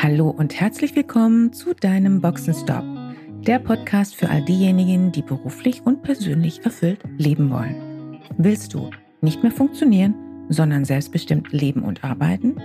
Hallo und herzlich willkommen zu deinem Boxenstopp, der Podcast für all diejenigen, die beruflich und persönlich erfüllt leben wollen. Willst du nicht mehr funktionieren, sondern selbstbestimmt leben und arbeiten?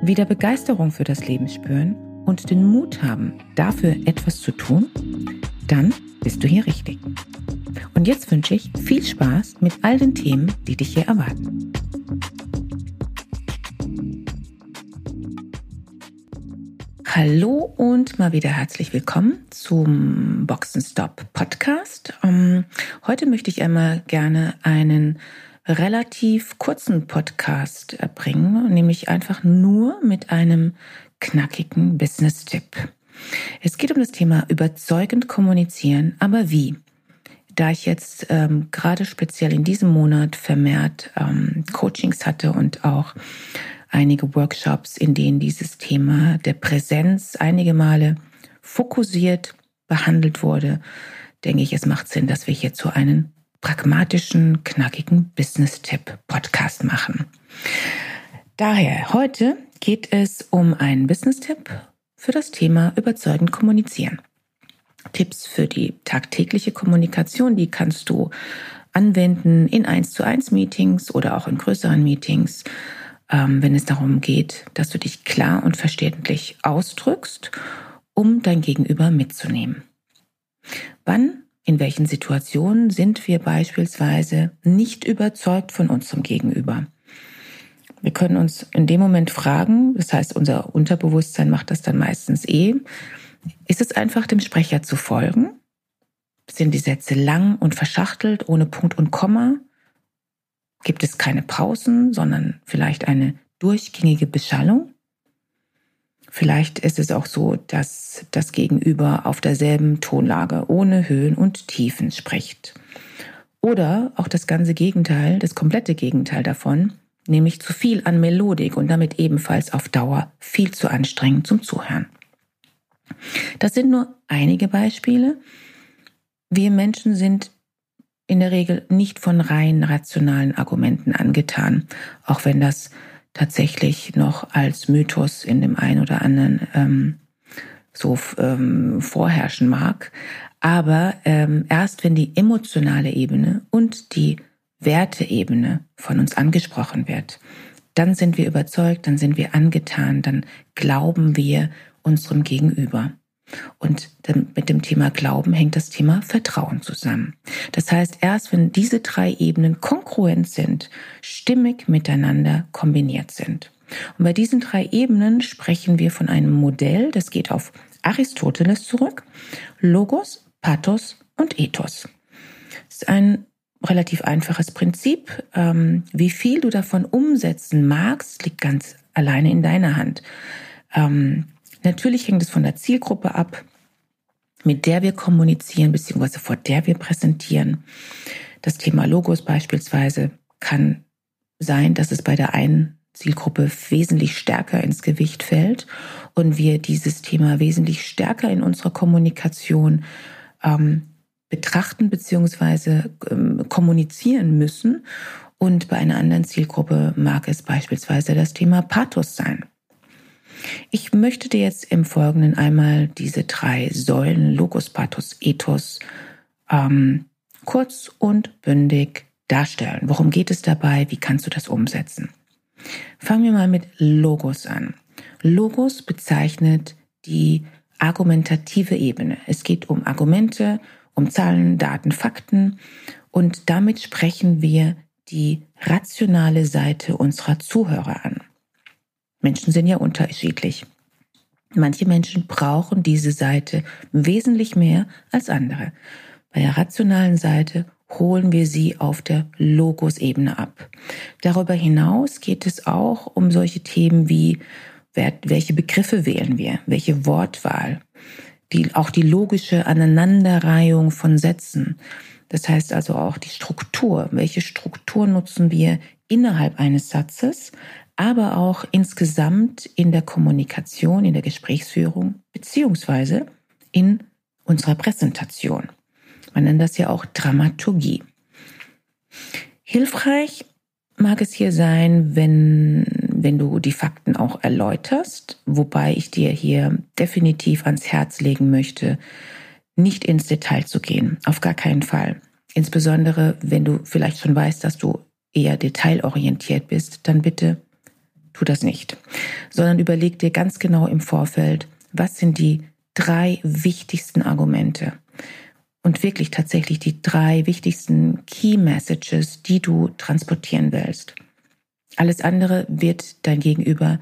Wieder Begeisterung für das Leben spüren und den Mut haben, dafür etwas zu tun? Dann bist du hier richtig. Und jetzt wünsche ich viel Spaß mit all den Themen, die dich hier erwarten. Hallo und mal wieder herzlich willkommen zum Boxenstop Podcast. Ähm, heute möchte ich einmal gerne einen relativ kurzen Podcast erbringen, nämlich einfach nur mit einem knackigen Business-Tipp. Es geht um das Thema überzeugend kommunizieren, aber wie? Da ich jetzt ähm, gerade speziell in diesem Monat vermehrt ähm, Coachings hatte und auch einige Workshops, in denen dieses Thema der Präsenz einige Male fokussiert behandelt wurde, denke ich, es macht Sinn, dass wir hierzu einen pragmatischen, knackigen Business-Tipp-Podcast machen. Daher, heute geht es um einen Business-Tipp für das Thema überzeugend kommunizieren. Tipps für die tagtägliche Kommunikation, die kannst du anwenden in 1 zu 1 Meetings oder auch in größeren Meetings wenn es darum geht, dass du dich klar und verständlich ausdrückst, um dein Gegenüber mitzunehmen. Wann, in welchen Situationen sind wir beispielsweise nicht überzeugt von unserem Gegenüber? Wir können uns in dem Moment fragen, das heißt, unser Unterbewusstsein macht das dann meistens eh, ist es einfach dem Sprecher zu folgen? Sind die Sätze lang und verschachtelt, ohne Punkt und Komma? Gibt es keine Pausen, sondern vielleicht eine durchgängige Beschallung? Vielleicht ist es auch so, dass das Gegenüber auf derselben Tonlage ohne Höhen und Tiefen spricht. Oder auch das ganze Gegenteil, das komplette Gegenteil davon, nämlich zu viel an Melodik und damit ebenfalls auf Dauer viel zu anstrengend zum Zuhören. Das sind nur einige Beispiele. Wir Menschen sind in der Regel nicht von rein rationalen Argumenten angetan, auch wenn das tatsächlich noch als Mythos in dem einen oder anderen ähm, so ähm, vorherrschen mag. Aber ähm, erst wenn die emotionale Ebene und die Werteebene von uns angesprochen wird, dann sind wir überzeugt, dann sind wir angetan, dann glauben wir unserem Gegenüber. Und mit dem Thema Glauben hängt das Thema Vertrauen zusammen. Das heißt, erst wenn diese drei Ebenen kongruent sind, stimmig miteinander kombiniert sind. Und bei diesen drei Ebenen sprechen wir von einem Modell, das geht auf Aristoteles zurück, Logos, Pathos und Ethos. Das ist ein relativ einfaches Prinzip. Ähm, wie viel du davon umsetzen magst, liegt ganz alleine in deiner Hand. Ähm, Natürlich hängt es von der Zielgruppe ab, mit der wir kommunizieren bzw. vor der wir präsentieren. Das Thema Logos beispielsweise kann sein, dass es bei der einen Zielgruppe wesentlich stärker ins Gewicht fällt und wir dieses Thema wesentlich stärker in unserer Kommunikation ähm, betrachten bzw. Ähm, kommunizieren müssen. Und bei einer anderen Zielgruppe mag es beispielsweise das Thema Pathos sein. Ich möchte dir jetzt im Folgenden einmal diese drei Säulen Logos, Pathos, Ethos ähm, kurz und bündig darstellen. Worum geht es dabei? Wie kannst du das umsetzen? Fangen wir mal mit Logos an. Logos bezeichnet die argumentative Ebene. Es geht um Argumente, um Zahlen, Daten, Fakten und damit sprechen wir die rationale Seite unserer Zuhörer an. Menschen sind ja unterschiedlich. Manche Menschen brauchen diese Seite wesentlich mehr als andere. Bei der rationalen Seite holen wir sie auf der Logos-Ebene ab. Darüber hinaus geht es auch um solche Themen wie, welche Begriffe wählen wir, welche Wortwahl, die, auch die logische Aneinanderreihung von Sätzen. Das heißt also auch die Struktur. Welche Struktur nutzen wir innerhalb eines Satzes, aber auch insgesamt in der Kommunikation, in der Gesprächsführung beziehungsweise in unserer Präsentation. Man nennt das ja auch Dramaturgie. Hilfreich mag es hier sein, wenn wenn du die Fakten auch erläuterst, wobei ich dir hier definitiv ans Herz legen möchte, nicht ins Detail zu gehen, auf gar keinen Fall. Insbesondere, wenn du vielleicht schon weißt, dass du eher detailorientiert bist, dann bitte tu das nicht, sondern überleg dir ganz genau im Vorfeld, was sind die drei wichtigsten Argumente und wirklich tatsächlich die drei wichtigsten Key Messages, die du transportieren willst. Alles andere wird dein Gegenüber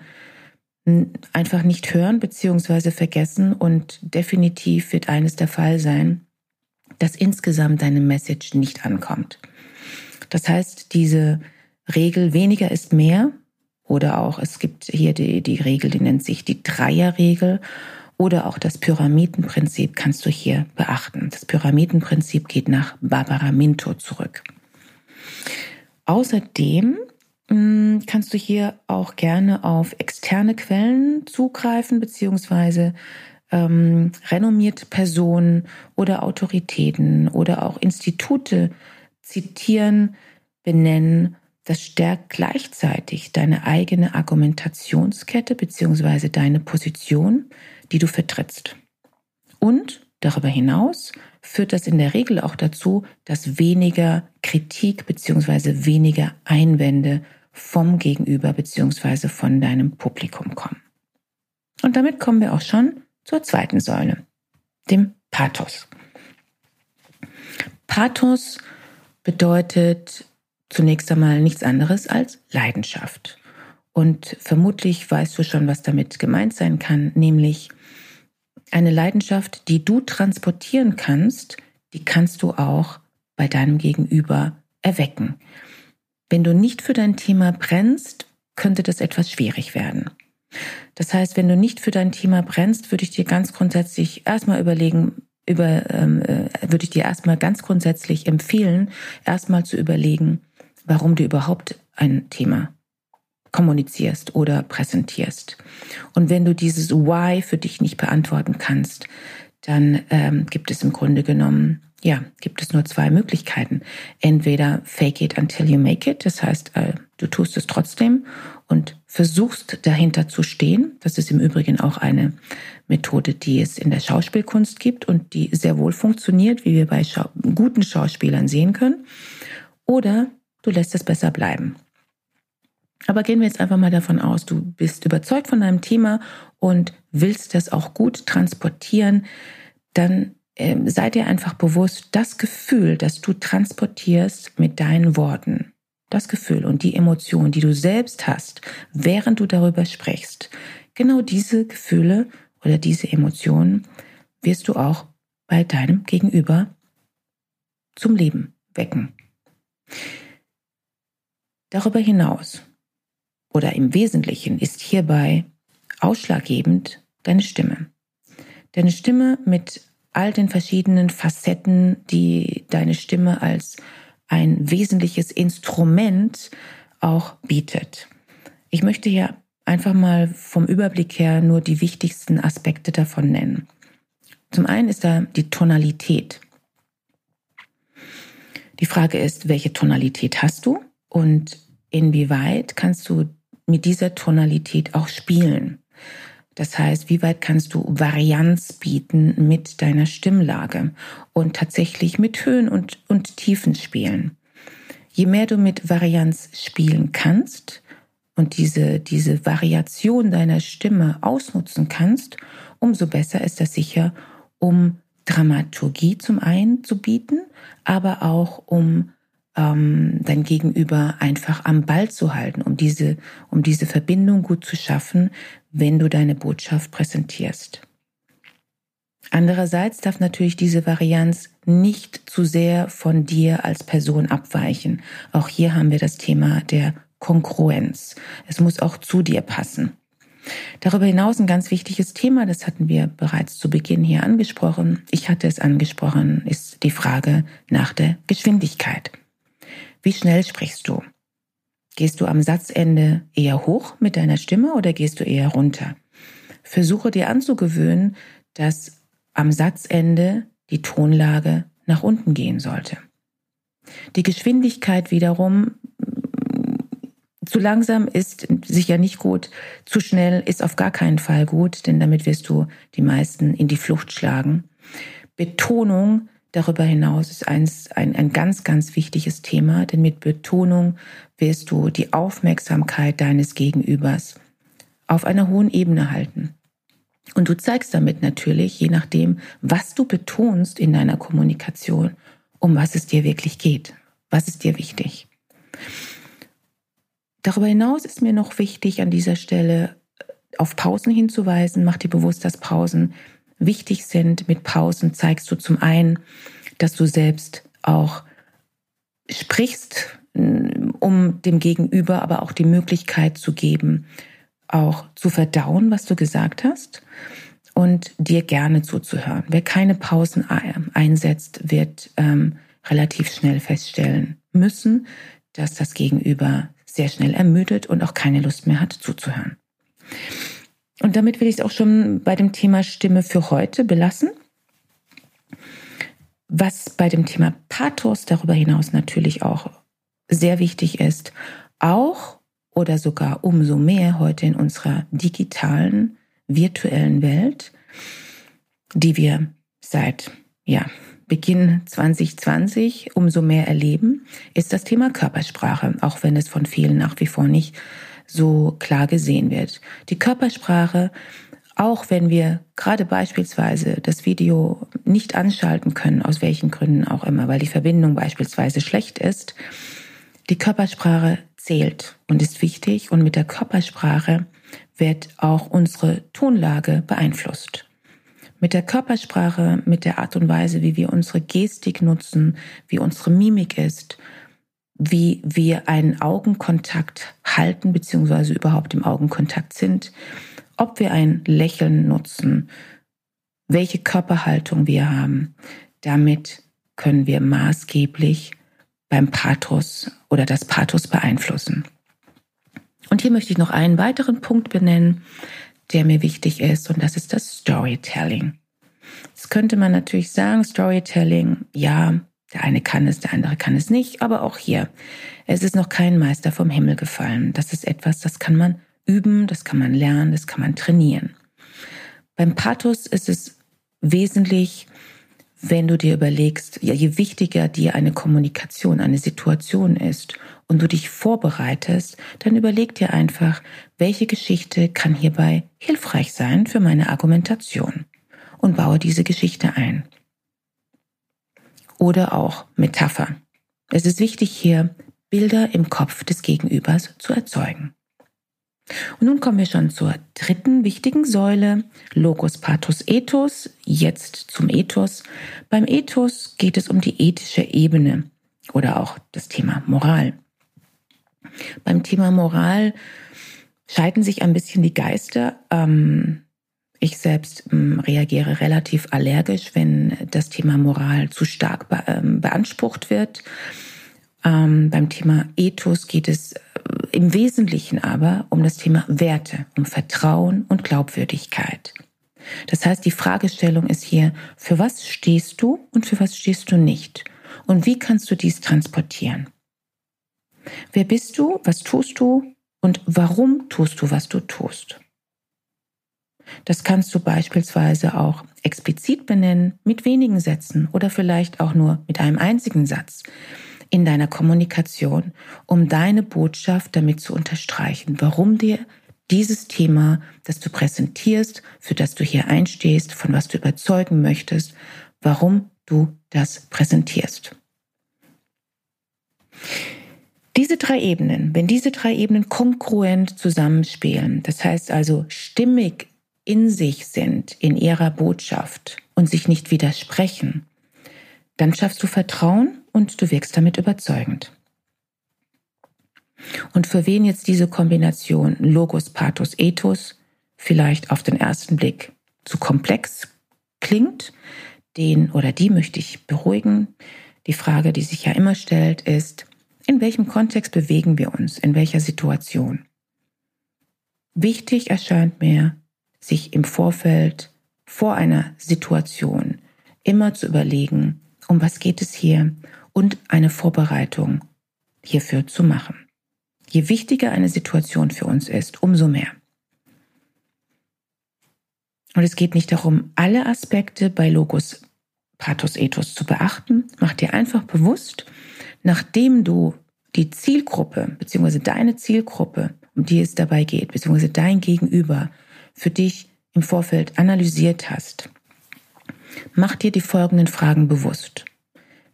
einfach nicht hören bzw. vergessen und definitiv wird eines der Fall sein, dass insgesamt deine Message nicht ankommt. Das heißt, diese Regel weniger ist mehr oder auch es gibt hier die, die Regel, die nennt sich die Dreierregel oder auch das Pyramidenprinzip kannst du hier beachten. Das Pyramidenprinzip geht nach Barbara Minto zurück. Außerdem hm, kannst du hier auch gerne auf externe Quellen zugreifen, beziehungsweise ähm, renommierte Personen oder Autoritäten oder auch Institute zitieren, benennen. Das stärkt gleichzeitig deine eigene Argumentationskette beziehungsweise deine Position, die du vertrittst. Und darüber hinaus führt das in der Regel auch dazu, dass weniger Kritik beziehungsweise weniger Einwände vom Gegenüber beziehungsweise von deinem Publikum kommen. Und damit kommen wir auch schon zur zweiten Säule, dem Pathos. Pathos bedeutet zunächst einmal nichts anderes als Leidenschaft. Und vermutlich weißt du schon, was damit gemeint sein kann, nämlich eine Leidenschaft, die du transportieren kannst, die kannst du auch bei deinem Gegenüber erwecken. Wenn du nicht für dein Thema brennst, könnte das etwas schwierig werden. Das heißt, wenn du nicht für dein Thema brennst, würde ich dir ganz grundsätzlich erstmal überlegen, über, ähm, äh, würde ich dir erstmal ganz grundsätzlich empfehlen, erstmal zu überlegen, warum du überhaupt ein Thema kommunizierst oder präsentierst. Und wenn du dieses Why für dich nicht beantworten kannst, dann ähm, gibt es im Grunde genommen, ja, gibt es nur zwei Möglichkeiten. Entweder fake it until you make it, das heißt, äh, du tust es trotzdem und versuchst dahinter zu stehen. Das ist im Übrigen auch eine Methode, die es in der Schauspielkunst gibt und die sehr wohl funktioniert, wie wir bei Schau guten Schauspielern sehen können. Oder du lässt es besser bleiben. Aber gehen wir jetzt einfach mal davon aus, du bist überzeugt von deinem Thema und willst das auch gut transportieren, dann äh, sei dir einfach bewusst, das Gefühl, das du transportierst mit deinen Worten, das Gefühl und die Emotion, die du selbst hast, während du darüber sprichst, genau diese Gefühle oder diese Emotionen wirst du auch bei deinem Gegenüber zum Leben wecken. Darüber hinaus oder im Wesentlichen ist hierbei ausschlaggebend deine Stimme. Deine Stimme mit all den verschiedenen Facetten, die deine Stimme als ein wesentliches Instrument auch bietet. Ich möchte hier einfach mal vom Überblick her nur die wichtigsten Aspekte davon nennen. Zum einen ist da die Tonalität. Die Frage ist, welche Tonalität hast du und inwieweit kannst du mit dieser Tonalität auch spielen. Das heißt, wie weit kannst du Varianz bieten mit deiner Stimmlage und tatsächlich mit Höhen und, und Tiefen spielen. Je mehr du mit Varianz spielen kannst und diese, diese Variation deiner Stimme ausnutzen kannst, umso besser ist das sicher, um Dramaturgie zum einen zu bieten, aber auch um ähm, dein Gegenüber einfach am Ball zu halten, um diese, um diese Verbindung gut zu schaffen, wenn du deine Botschaft präsentierst. Andererseits darf natürlich diese Varianz nicht zu sehr von dir als Person abweichen. Auch hier haben wir das Thema der Kongruenz. Es muss auch zu dir passen. Darüber hinaus ein ganz wichtiges Thema, das hatten wir bereits zu Beginn hier angesprochen. Ich hatte es angesprochen, ist die Frage nach der Geschwindigkeit. Wie schnell sprichst du? Gehst du am Satzende eher hoch mit deiner Stimme oder gehst du eher runter? Versuche dir anzugewöhnen, dass am Satzende die Tonlage nach unten gehen sollte. Die Geschwindigkeit wiederum Zu langsam ist sicher nicht gut, zu schnell ist auf gar keinen Fall gut, denn damit wirst du die meisten in die Flucht schlagen. Betonung darüber hinaus ist eins, ein, ein ganz, ganz wichtiges Thema, denn mit Betonung wirst du die Aufmerksamkeit deines Gegenübers auf einer hohen Ebene halten. Und du zeigst damit natürlich, je nachdem, was du betonst in deiner Kommunikation, um was es dir wirklich geht. Was ist dir wichtig? Darüber hinaus ist mir noch wichtig, an dieser Stelle auf Pausen hinzuweisen. Mach dir bewusst, dass Pausen wichtig sind. Mit Pausen zeigst du zum einen, dass du selbst auch sprichst, um dem Gegenüber aber auch die Möglichkeit zu geben, auch zu verdauen, was du gesagt hast und dir gerne zuzuhören. Wer keine Pausen einsetzt, wird ähm, relativ schnell feststellen müssen, dass das Gegenüber sehr schnell ermüdet und auch keine Lust mehr hat zuzuhören. Und damit will ich es auch schon bei dem Thema Stimme für heute belassen. Was bei dem Thema Pathos darüber hinaus natürlich auch sehr wichtig ist, auch oder sogar umso mehr heute in unserer digitalen, virtuellen Welt, die wir seit ja, Beginn 2020 umso mehr erleben, ist das Thema Körpersprache, auch wenn es von vielen nach wie vor nicht so klar gesehen wird. Die Körpersprache, auch wenn wir gerade beispielsweise das Video nicht anschalten können, aus welchen Gründen auch immer, weil die Verbindung beispielsweise schlecht ist, die Körpersprache zählt und ist wichtig und mit der Körpersprache wird auch unsere Tonlage beeinflusst. Mit der Körpersprache, mit der Art und Weise, wie wir unsere Gestik nutzen, wie unsere Mimik ist, wie wir einen Augenkontakt halten bzw. überhaupt im Augenkontakt sind, ob wir ein Lächeln nutzen, welche Körperhaltung wir haben. Damit können wir maßgeblich beim Pathos oder das Pathos beeinflussen. Und hier möchte ich noch einen weiteren Punkt benennen, der mir wichtig ist, und das ist das Storytelling. Jetzt könnte man natürlich sagen, Storytelling, ja, der eine kann es, der andere kann es nicht, aber auch hier, es ist noch kein Meister vom Himmel gefallen. Das ist etwas, das kann man üben, das kann man lernen, das kann man trainieren. Beim Pathos ist es wesentlich, wenn du dir überlegst, ja, je wichtiger dir eine Kommunikation, eine Situation ist und du dich vorbereitest, dann überleg dir einfach, welche Geschichte kann hierbei hilfreich sein für meine Argumentation und baue diese Geschichte ein. Oder auch Metapher. Es ist wichtig hier, Bilder im Kopf des Gegenübers zu erzeugen. Und nun kommen wir schon zur dritten wichtigen Säule, Logos, Pathos, Ethos. Jetzt zum Ethos. Beim Ethos geht es um die ethische Ebene oder auch das Thema Moral. Beim Thema Moral scheiden sich ein bisschen die Geister. Ähm, ich selbst ähm, reagiere relativ allergisch, wenn das Thema Moral zu stark ähm, beansprucht wird. beim Thema Ethos geht es im Wesentlichen aber um das Thema Werte, um Vertrauen und Glaubwürdigkeit. Das heißt, die Fragestellung ist hier, für was stehst du und für was stehst du nicht? Und wie kannst du dies transportieren? Wer bist du? Was tust du? Und warum tust du, was du tust? Das kannst du beispielsweise auch explizit benennen mit wenigen Sätzen oder vielleicht auch nur mit einem einzigen Satz in deiner Kommunikation, um deine Botschaft damit zu unterstreichen, warum dir dieses Thema, das du präsentierst, für das du hier einstehst, von was du überzeugen möchtest, warum du das präsentierst. Diese drei Ebenen, wenn diese drei Ebenen kongruent zusammenspielen, das heißt also stimmig in sich sind, in ihrer Botschaft und sich nicht widersprechen, dann schaffst du Vertrauen und du wirkst damit überzeugend. Und für wen jetzt diese Kombination Logos, Pathos, Ethos vielleicht auf den ersten Blick zu komplex klingt, den oder die möchte ich beruhigen. Die Frage, die sich ja immer stellt, ist, in welchem Kontext bewegen wir uns, in welcher Situation? Wichtig erscheint mir, sich im Vorfeld vor einer Situation immer zu überlegen, um was geht es hier und eine Vorbereitung hierfür zu machen. Je wichtiger eine Situation für uns ist, umso mehr. Und es geht nicht darum, alle Aspekte bei Logos, Pathos, Ethos zu beachten. Mach dir einfach bewusst, nachdem du die Zielgruppe, beziehungsweise deine Zielgruppe, um die es dabei geht, beziehungsweise dein Gegenüber für dich im Vorfeld analysiert hast, mach dir die folgenden Fragen bewusst.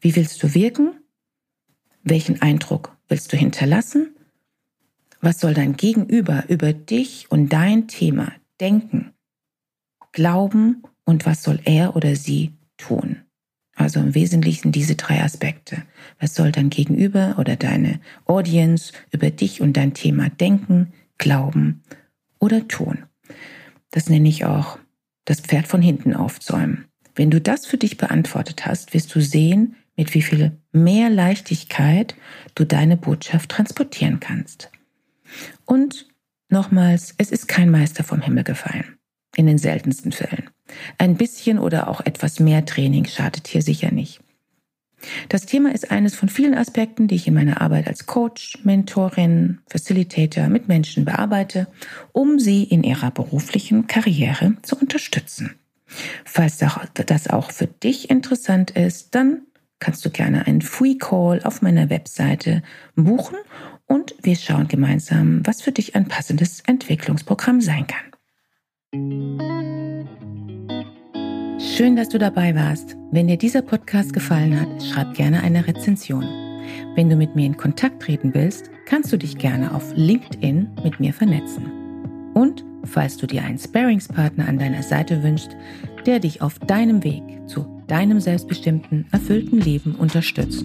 Wie willst du wirken? Welchen Eindruck willst du hinterlassen? Was soll dein Gegenüber über dich und dein Thema denken, glauben und was soll er oder sie tun? Also im Wesentlichen diese drei Aspekte. Was soll dein Gegenüber oder deine Audience über dich und dein Thema denken, glauben oder tun? Das nenne ich auch das Pferd von hinten aufzäumen. Wenn du das für dich beantwortet hast, wirst du sehen, mit wie viel mehr Leichtigkeit du deine Botschaft transportieren kannst. Und nochmals, es ist kein Meister vom Himmel gefallen. In den seltensten Fällen. Ein bisschen oder auch etwas mehr Training schadet hier sicher nicht. Das Thema ist eines von vielen Aspekten, die ich in meiner Arbeit als Coach, Mentorin, Facilitator mit Menschen bearbeite, um sie in ihrer beruflichen Karriere zu unterstützen. Falls das auch für dich interessant ist, dann kannst du gerne einen Free Call auf meiner Webseite buchen und wir schauen gemeinsam, was für dich ein passendes Entwicklungsprogramm sein kann. Schön, dass du dabei warst. Wenn dir dieser Podcast gefallen hat, schreib gerne eine Rezension. Wenn du mit mir in Kontakt treten willst, kannst du dich gerne auf LinkedIn mit mir vernetzen. Und falls du dir einen Sparingspartner an deiner Seite wünschst, der dich auf deinem Weg zu deinem selbstbestimmten, erfüllten Leben unterstützt,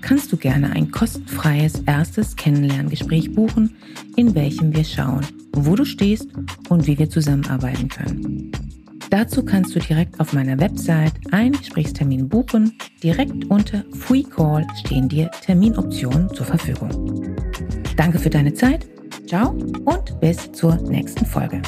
kannst du gerne ein kostenfreies erstes Kennenlerngespräch buchen, in welchem wir schauen, wo du stehst und wie wir zusammenarbeiten können. Dazu kannst du direkt auf meiner Website einen Gesprächstermin buchen. Direkt unter Free Call stehen dir Terminoptionen zur Verfügung. Danke für deine Zeit. Ciao und bis zur nächsten Folge.